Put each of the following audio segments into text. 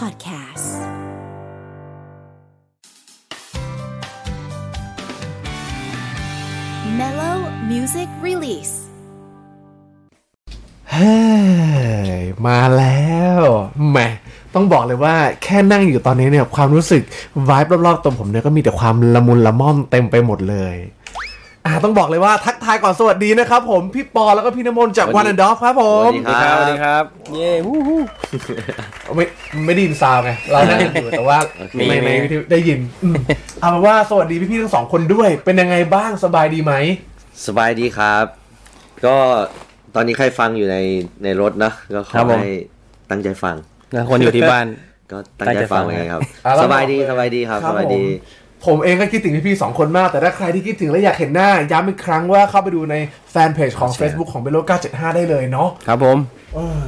Podcast Mellow Music Release เฮ้ยมาแล้วแหมต้องบอกเลยว่าแค่นั่งอยู่ตอนนี้เนี่ยความรู้สึกวายรอบๆตัวผมเนี่ยก็มีแต่ความละมุนละม่อมเต็มไปหมดเลย อ่าต้องบอกเลยว่าทักทายก่อนสวัสดีนะครับผมพี่ปอแล้วก็พี่นมนต์จากวัน n d ดอฟครับผมสวัสดีครับสวัสดีครับเย้วู้ฮู้ไม่ไม่ได้ยินซาวด์ไงเรานั่งกันอยู่แต่ว่ามีในในมีวิทยุได้ยินอืมเอาเป็นว่าสวัสดีพี่ๆทั้งสองคนด้วย เป็นยังไงบ้างสบายดีไหมสบายดีครับ ก็ตอนนี้ใครฟังอยู่ในในรถนะก็ขครัอบผมให้ตั้งใจฟังแล้วคนอยู่ที่บ้านก็ตั้งใจฟังเหมือนกันครับอะแล้วสบายดีบอกเลยสบายดีครับครับสบายดี ผมผมเองก็คิดถึงพี่ๆสองคนมาก แต่ถ้าใครที่คิดถึงและอยากเห็นหน้า ย้ำอีกครั้งว่าเข้าไปดูในแฟนเพจของ Facebook ของเบลโล975 ได้เลยเนาะครับผมเออ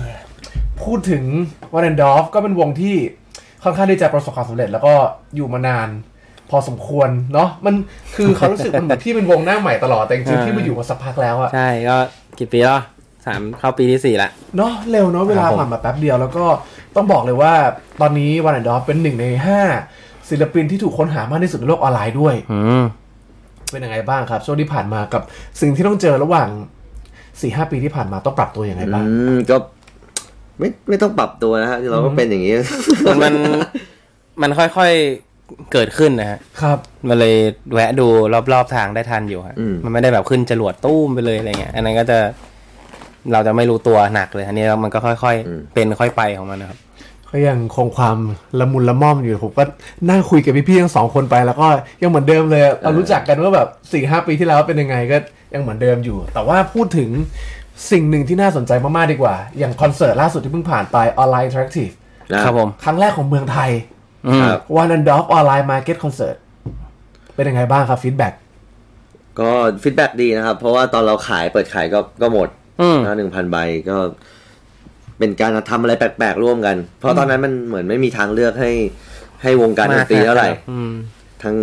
พูดถึงวันแดอฟก็เป็นวงที่ค่อนข้างที่จะประสบความสำเร็จแล้วก็อยู่มานาน พอสมควรเนาะมันคือเขารู้สึกมันเหมือนพี่เป็นวงหน้าใหม่ตลอดแต่จริงๆอ่าพี่มาอยู่มาสักพักแล้วอะใช่ก็กี่ปีแล้วสามเข้าปีที่สี่ละเนาะเร็วเนาะเวลาครับผมผ่านมาแป๊บเดียวแล้วก็ต้องบอกเลยว่าตอนนี้วันแดอฟเป็นหนึ่งในห้า ศิลปินที่ถูกค้นหามากที่สุดในโลกออนไลน์ด้วยอืมเป็นยังไงบ้างครับ ช่วงที่ผ่านมากับสิ่งที่ต้องเจอระหว่างสี่ห้าปีที่ผ่านมาต้องปรับตัวยังไงบ้างอืมก็ไม่ไม่ต้องปรับตัวนะฮะเราก็เป็นอย่างนี้มันมันมันค่อยๆเกิดขึ้นนะฮะครับมันเลยแวะดูรอบๆทางได้ทันอยู่ฮะอืมมันไม่ได้แบบขึ้นจรวดตู้มไปเลยอะไรเงี้ยอันนั้นก็จะเราจะไม่รู้ตัวหนักเลยอันนี้มันก็ค่อยๆเป็นค่อยไปของมันนะครับ ก็ยังคงความละมุนละม่อมอยู่ผมก็นั่งคุยกับพี่ๆทั้งสองคนไป แล้วก็ยังเหมือนเดิมเลยเรารู้จักกันว่าแบบสี่ห้าปีที่แล้วเป็นยังไงก็ยังเหมือนเดิมอยู่ แต่ว่าพูดถึงสิ่งหนึ่งที่น่าสนใจมากๆดีกว่า อย่างคอนเสิร์ตล่าสุดที่เพิ่งผ่านไปออนไลน์ interactive นะครับผมครั้งแรกของเมืองไทยอืมครับ One and Off ออนไลน์ market คอนเสิร์ตเป็นยังไงบ้างครับ feedbackก็ feedback ดีนะครับ เพราะว่าตอนเราขายเปิดขายก็ก็หมดอืมนะหนึ่งพันใบก็ เป็นการทำอะไรแปลกๆร่วมกัน เพราะตอนนั้นมันเหมือนไม่มีทางเลือกให้ให้วงการดนตรีเท่าไหร่อืมทาง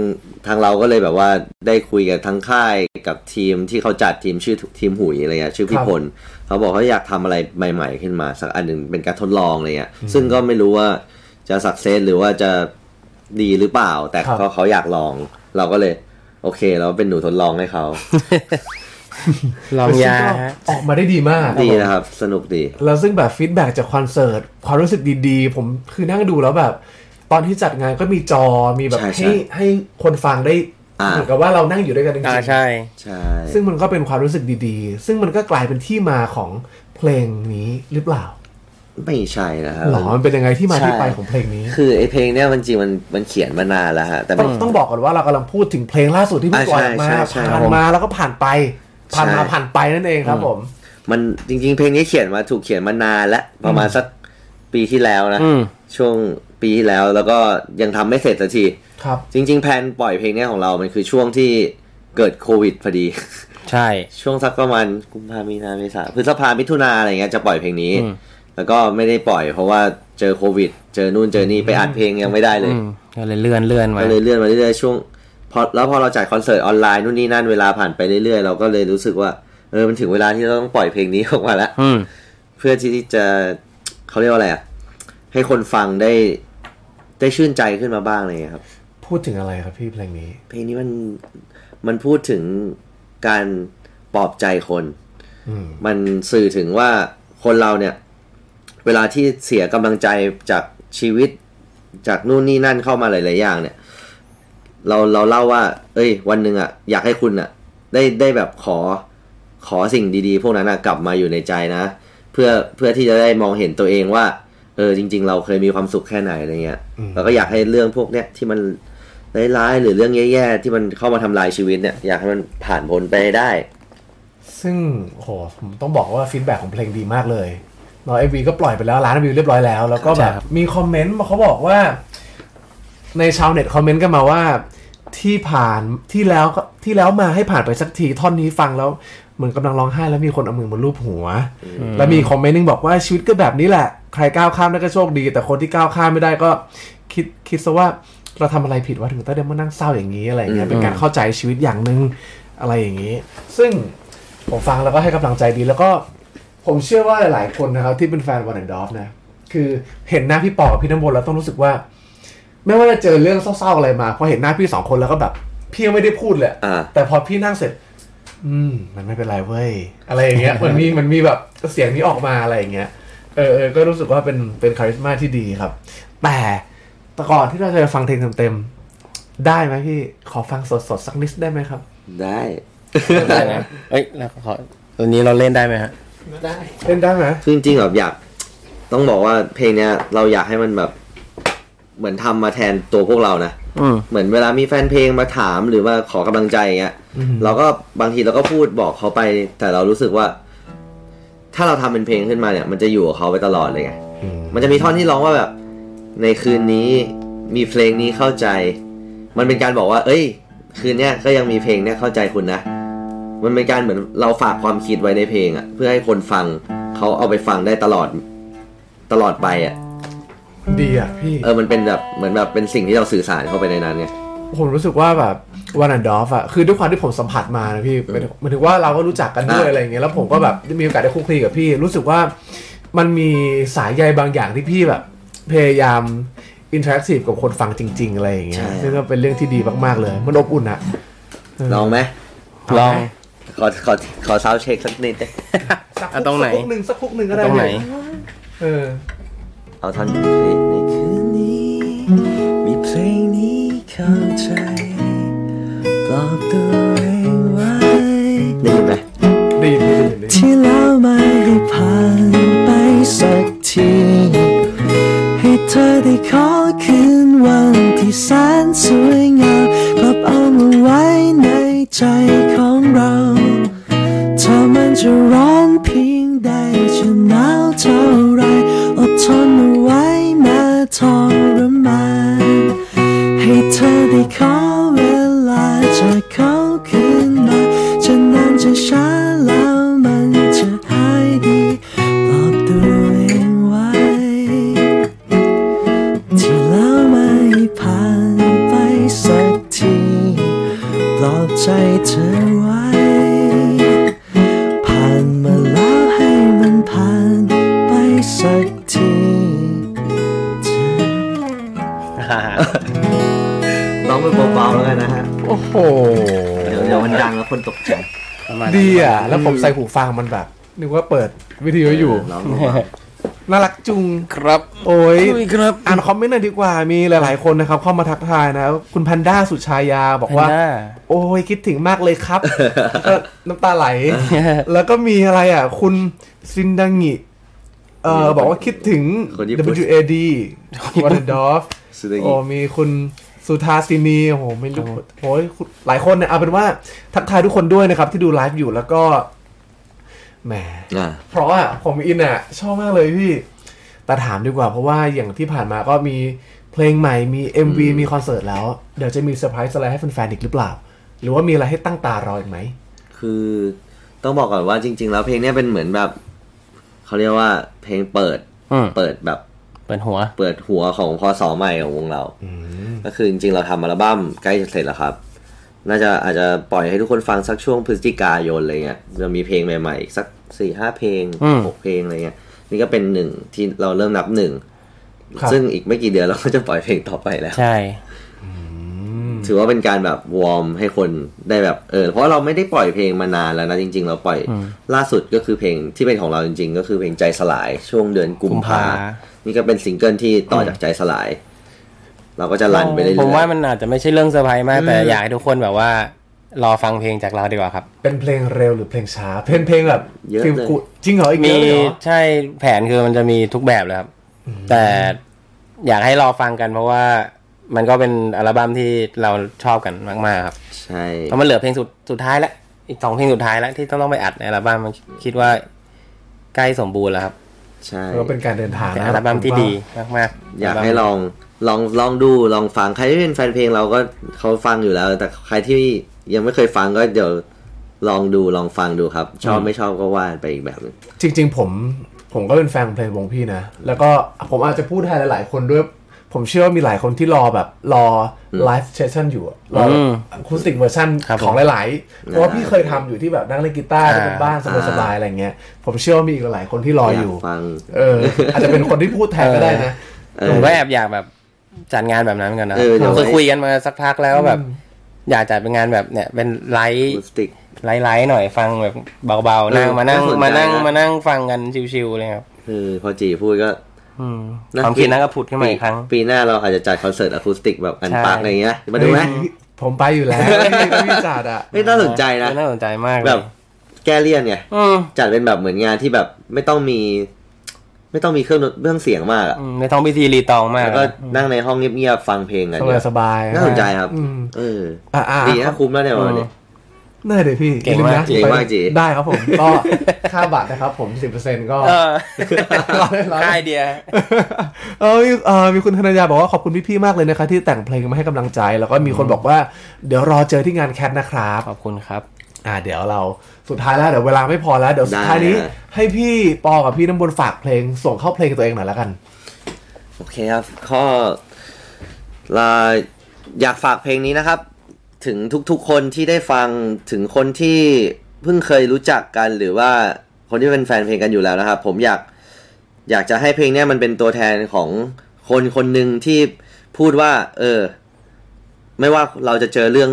ทางเราก็เลยแบบว่าได้คุยกับทั้งค่ายกับทีมที่เขาจัดทีมชื่อทีมหุยอะไรเงี้ยชื่อพี่พลเขาบอกเขาอยากทำอะไรใหม่ ๆ ขึ้นมา สักอันหนึ่งเป็นการทดลองอะไรเงี้ยซึ่งก็ไม่รู้ว่าจะสักเซสหรือว่าจะดีหรือเปล่า แต่เขาเขาอยากลอง เราก็เลย โอเค เราเป็นหนูทดลองให้เขา ลองยาซึ่ก็ฮะออกมาได้ดีมากดีนะครับ สนุกดี แล้วซึ่งแบบฟีดแบ็กจากคอนเสิร์ตความรู้สึกดีๆ ผมคือนั่งดูแล้วแบบ ตอนที่จัดงานก็มีจอมีแบบใช่ใช่ให้ให้คนฟังได้อ่าเหมือนกับว่าเรานั่งอยู่ด้วยกันจริอ่างใช่ใช่ๆซึ่งมันก็เป็นความรู้สึกดีๆ ซึ่งมันก็กลายเป็นที่มาของเพลงนี้หรือเปล่า ไม่ใช่นะครับหรอมันเป็นยังไงที่มาใช่ที่ไปของเพลงนี้ คือไอเพลงเนี้ยมันจริงมันมันเขียนมานานแล้วฮะแต่ต้มัอนงต้องบอกก่อนว่าเรากำลังพูดถึงเพลงล่าสุดที่เพิ่งปล่อยออกมาอ่าใช่ใช่ใช่ผ่านมาแล้วก็ผ่านไป ผ่านมาใช่ผ่านไปนั่นเองครับผม มันจริง ๆ เพลงนี้เขียนมาถูกเขียนมานานแล้วประมาณสักปีที่แล้วนะอืมช่วงปีที่แล้วแล้วก็ยังทำไม่เสร็จสักทีครับ จริง ๆ แพลนปล่อยเพลงเนี้ยของเรา มันคือช่วงที่เกิดโควิดพอดี ใช่ ช่วงสักประมาณกุมภามีนาเมษาพฤษภามิถุนาอะไรเงี้ยจะปล่อยเพลงนี้อืมแล้วก็ไม่ได้ปล่อย เพราะว่าเจอโควิด เจอนู่นเจอนี่ไปอัดเพลงยังไม่ได้เลยอืมก็เลยเลื่อนเลื่อนมาก็เลยเลื่อนมาเรื่อยๆช่วง พอแล้วพอเราจัดคอนเสิร์ตออนไลน์นู่นนี่นั่นเวลาผ่านไปเรื่อยๆ เราก็เลยรู้สึกว่า เออมันถึงเวลาที่เราต้องปล่อยเพลงนี้ออกมาแล้วอืมเพื่อที่จะเขาเรียกว่าอะไรอะ ให้คนฟังได้ ได้ชื่นใจขึ้นมาบ้างอะไรเลยครับ พูดถึงอะไรครับพี่เพลงนี้ เพลงนี้มันมันพูดถึงการปลอบใจคนอืมมันสื่อถึงว่าคนเราเนี่ย เวลาที่เสียกำลังใจจากชีวิตจากนู่นนี่นั่นเข้ามาหลาย ๆ อย่างเนี่ย เราเราเล่าว่า เอ้ย วันหนึ่งอะอยากให้คุณอะได้ได้แบบขอขอสิ่งดีๆ พวกนั้นอะกลับมาอยู่ในใจนะ เพื่อเพื่อที่จะได้มองเห็นตัวเองว่า เออจริง ๆ เราเคยมีความสุขแค่ไหนอะไรเงี้ยอืมแล้วก็อยากให้เรื่องพวกเนี้ยที่มันร้ายๆหรือเรื่องแย่ๆที่มันเข้ามาทำลายชีวิตเนี่ยอยากให้มันผ่านพ้นไปให้ได้ ซึ่งโหผมต้องบอกว่าฟีดแบ็ของเพลงดีมากเลยเนาะเอวีก็ปล่อยไปแล้วล้านวิวเรียบร้อยแล้ว แล้วก็แบบครับมีคอมเมนต์มาเขาบอกว่า ในชาวเน็ตคอมเมนต์กันมาว่าที่ผ่านที่แล้วก็ที่แล้วมาให้ผ่านไปสักทีท่อนนี้ฟังแล้วเหมือนกำลังร้องไห้แล้วมีคนเอามือมาลูบหัว แล้วมีคอมเมนต์หนึงบอกว่าชีวิตก็แบบนี้แหละ ใครก้าวข้ามได้ก็โชคดี แต่คนที่ก้าวข้ามไม่ได้ก็คิดคิดซะว่าเราทำอะไรผิดวะถึงต้องได้มานั่งเศร้าอย่างนี้อะไรอย่างเงี้ยเป็นการเข้าใจชีวิตอย่างหนึ่งอะไรอย่างนี้ ซึ่งผมฟังแล้วก็ให้กำลังใจดีแล้วก็ผมเชื่อว่าหลาย ๆ คนนะครับที่เป็นแฟนวันแอนดอฟนะคือเห็นหน้าพี่ปอกับพี่น้ำมนต์แล้วต้องรู้สึกว่า ไม่ว่าจะเจอเรื่องเศร้าๆอะไรมาพอเห็นหน้าพี่สองคนแล้วก็แบบ พี่ยังไม่ได้พูดเลยอ่า แต่พอพี่นั่งเสร็จ อืม มันไม่เป็นไรเว้ย อะไรอย่างเงี้ย มันมีมันมีแบบเสียงนี้ออกมาอะไรอย่างเงี้ยเออเออก็รู้สึกว่าเป็นเป็นคาริสมาที่ดีครับ แต่แต่ก่อนที่เราจะฟังเพลงเต็มๆได้ไหมพี่ขอฟังสดๆสักนิดได้ไหมครับ ได้ ได้นะเอ้ยแล้วขอตัวนี้เราเล่นได้ไหมฮะได้เล่นได้ไหม คือจริงๆแบบอยาก ต้องบอกว่าเพลงเนี้ยเราอยากให้มันแบบ เหมือนทำมาแทนตัวพวกเรานะอืมเหมือนเวลามีแฟนเพลงมาถามหรือมาขอกำลังใจอย่างเงี้ยเราก็บางทีเราก็พูดบอกเขาไป แต่เรารู้สึกว่า ถ้าเราทำเป็นเพลงขึ้นมาเนี่ย มันจะอยู่กับเขาไปตลอดเลยไงมันจะมีท่อนที่ร้องว่าแบบ ในคืนนี้มีเพลงนี้เข้าใจ มันเป็นการบอกว่า เอ้ย คืนเนี้ยก็ยังมีเพลงเนี้ยเข้าใจคุณนะมันเป็นการเหมือนเราฝากความคิดไว้ในเพลงอะเพื่อให้คนฟังเขาเอาไปฟังได้ตลอดตลอดไปอะ ดีอะพี่เออมันเป็นแบบเหมือนแบบเป็นสิ่งที่เราสื่อสารเข้าไปในนั้นไงผมรู้สึกว่าแบบวันอันดอฟอะคือด้วยความที่ผมสัมผัสมานะพี่หมายถึงหมายถึงว่าเราก็รู้จักกันด้วยอะอะไรอย่างเงี้ยแล้วผมก็แบบได้มีโอกาสได้คุกคลีกับพี่ รู้สึกว่ามันมีสายใยบางอย่างที่พี่แบบ พยายาม interactive กับคนฟังจริง ๆ อะไรอย่างเงี้ยซึ่งก็เป็นเรื่องที่ดีมากๆเลย มันอบอุ่นอะลองไหมลองขอขอขอ sound check สักนิดดิสักเอาตรงไหนสัก hook หนึ่งสัก hook หนึ่งก็ได้ตรงไหนพี่เออ เอาท่อนในคืนนี้ มีเพลงนี้เข้าใจปลอบตัวเองไว้ได้ยินไหมดีดีดีดีที่แล้วไม่ให้ผ่านไปสักที ให้เธอได้ขอคืนวันที่แสนสวยงามกลับเอามาไว้ในใจ เโอ้โหเดี๋ยวเดี๋ยวมันดังแล้วคนตกใจประมาณดีอะ แล้วผมใส่หูฟังมันแบบ นึกว่าเปิดวิทยุอยู่ร้องน่ารักจุง ครับโอ้ย คุยครับ อ่านคอมเมนต์หน่อยดีกว่า มีหลาย ๆ คนนะครับ เข้ามาทักทายนะ คุณแพนด้าสุชายาบอกว่าแพนด้าโอ้ยคิดถึงมากเลยครับ ก็น้ำตาไหล แล้วก็มีอะไรอะ คุณซินดังิเอ่อบอกว่าคิดถึง คนญี่ปุ่น WAD วอร์ดอฟ สุดยอด โอ้มีคุณ สุธาสินีโอ้โหไม่รู้โอ้ยหลายคนเนี่ยเอาเป็นว่าทักทายทุกคนด้วยนะครับ ที่ดูไลฟ์อยู่แล้วก็แหมอ่าเพราะว่าผมอินอะ ชอบมากเลยพี่แต่ถามดีกว่าเพราะว่าอย่างที่ผ่านมาก็มีเพลงใหม่มี MV มีคอนเสิร์ตแล้ว เดี๋ยวจะมีเซอร์ไพรส์อะไรให้แฟนๆอีกหรือเปล่า หรือว่ามีอะไรให้ตั้งตารออีกไหม คือต้องบอกก่อนว่าจริง ๆ แล้วเพลงเนี้ยเป็นเหมือนแบบเขาเรียกว่าเพลงเปิดอืมเปิดแบบ เปิดหัว เปิดหัวของพอสอใหม่ของวงเรา ก็คือจริงๆเราทำอัลบั้มใกล้จะเสร็จแล้วครับ น่าจะอาจจะปล่อยให้ทุกคนฟังสักช่วงพฤศจิกายนอะไรเงี้ยจะมีเพลงใหม่ๆอีกสักสี่ห้าเพลงอืมหกเพลงอะไรเงี้ยนี่ก็เป็นหนึ่งที่เราเริ่มนับหนึ่งครับซึ่งอีกไม่กี่เดือนเราก็จะปล่อยเพลงต่อไปแล้ว ใช่ถือว่าเป็นการแบบวอร์มให้คนได้แบบเออเพราะเราไม่ได้ปล่อยเพลงมานานแล้วนะจริง ๆ เราปล่อยล่าสุดก็คือเพลงที่เป็นของเราจริง ๆ ก็คือเพลงใจสลายช่วงเดือนกุมภากุมภานี่ก็เป็นซิงเกิลที่ต่อจากใจสลาย เราก็จะ run ไปเรื่อยๆผมว่ามันอาจจะไม่ใช่เรื่องเซอร์ไพรส์มาก แต่อยากให้ทุกคนแบบว่ารอฟังเพลงจากเราดีกว่าครับ เป็นเพลงเร็วหรือเพลงช้า เพลงเพลงแบบเยอะ feel เลย good จริงเหรออีกเยมีอะเลยเหรอใช่แผนคือมันจะมีทุกแบบเลยครับ แต่อยากให้รอฟังกันเพราะว่ามันก็เป็นอัลบั้มที่เราชอบกันมาก ๆ ครับ ใช่เพราะมันเหลือเพลงสุดสุดท้ายแล้วอีกสองเพลงสุดท้ายแล้วที่ต้องต้องไปอัดในอัลบั้มมันคิดว่าใกล้สมบูรณ์แล้วครับ ใช่ก็เป็นการเดินทางเป็นนะอัลบั้มที่ดีมาก ๆ อยากให้ลอง ลองลองดูลองฟังใครที่เป็นแฟนเพลงเราก็เขาฟังอยู่แล้ว แต่ใครที่ยังไม่เคยฟังก็เดี๋ยวลองดูลองฟังดูครับ ชอบไม่ชอบก็ว่าไปอีกแบบหนึงจริง ๆ ผมผมก็เป็นแฟนเพลงวงพี่นะ แล้วก็ผมอาจจะพูดแทนหลายๆคนด้วย ผมเชื่อว่ามีหลายคนที่รอแบบรอ live session อยู่อะรออืม acoustic version ครับของหลายๆ เพราะว่าพี่เคยทำอยู่ที่แบบนั่งเล่นกีตาร์ที่เป็นบ้านสบายๆอะไรเงี้ย ผมเชื่อว่ามีอีกหลายคนที่รออยู่ยากฟังเอออาจจะเป็นคนที่พูดแทนก็ได้นะเออผมก็แอบอยากแบบ จัดงานแบบนั้นเหมือนกันนะเออเดี๋ยวคือไว้คุยกันมาสักพักแล้วแบบ อยากจัดเป็นงานแบบเนี่ย เป็น live acoustic light light หน่อยฟังแบบเบาๆเออนั่งมานั่งน่าสนใจมานั่งนะมานั่งฟังกันชิวๆเลยครับเออพอจีพูดก็อืมนะความคิดนั้นก็ผุดขึ้นมาอีกครั้ง ปีหน้าเราอาจจะจัดคอนเสิร์ตอะคูสติกแบบอันใช่ปากอะไรเงี้ยมาดูไหมเฮ้ยผมไปอยู่แล้วพี่พี่จัดอะไม่น่าสนใจนะน่าสนใจมากเลยแบบ แก้เลี่ยนไงอืมจัดเป็นแบบเหมือนงานที่แบบไม่ต้องมี ไม่ต้องมีเครื่องดนเครื่องเสียงมากอะอืมในท้องพิธีรีตองมากแล้วก็นะนั่งในห้องเงียบๆฟังเพลงกันสเนี่บายยสบายๆน่าสนใจครับอืมเอออ่าอ่าดีนะคุ้มแล้วเนี่ยวันนี้น่าเดี๋ยวพี่เก่งอย่ลืมากนะเก่งมากจีได้ครับผมก็ค่าบัตรนะครับ ผมสิบเปอร์เซ็นต์ก็เออร้อยร้อยค่ายเดียวเออมีเออมีคุณธนยาบอกว่าขอบคุณพี่ๆมากเลยนะคะที่แต่งเพลงมาให้กำลังใจ แล้วก็มีคนบอกว่า เดี๋ยวรอเจอที่งานแคทนะครับขอบคุณครับ อ่าเดี๋ยวเราสุดท้ายแล้วเดี๋ยวเวลาไม่พอแล้ว เดี๋ยวสุดท้ายนี้ได้ให้พี่ปอกับพี่น้ำบนฝากเพลงส่งเข้าเพลงตัวเองหน่อยแล้วกัน โอเคครับก็เราอยากฝากเพลงนี้นะครับ ถึงทุกๆคนที่ได้ฟังถึงคนที่เพิ่งเคยรู้จักกันหรือว่าคนที่เป็นแฟนเพลงกันอยู่แล้วนะครับ ผมอยากอยากจะให้เพลงเนี้ยมันเป็นตัวแทนของคนคนหนึ่งที่พูดว่า เออ ไม่ว่าเราจะเจอเรื่อง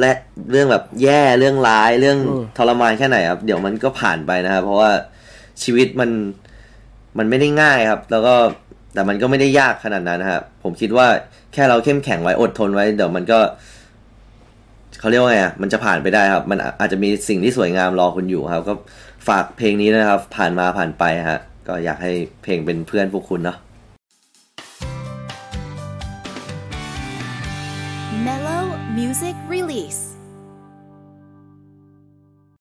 และเรื่องแบบแย่เรื่องร้ายเรื่องทรมานแค่ไหนครับ เดี๋ยวมันก็ผ่านไปนะครับ เพราะว่าชีวิตมันมันไม่ได้ง่ายครับ แล้วก็แต่มันก็ไม่ได้ยากขนาดนั้นนะครับผมคิดว่าแค่เราเข้มแข็งไว้อดทนไว้ เดี๋ยวมันก็เขาเรียกว่าไงอะมันจะผ่านไปได้ครับ มันอาจจะมีสิ่งที่สวยงามรอคุณอยู่ครับ ก็ฝากเพลงนี้นะครับ ผ่านมาผ่านไปฮะก็อยากให้เพลงเป็นเพื่อนพวกคุณเนาะ Music Release.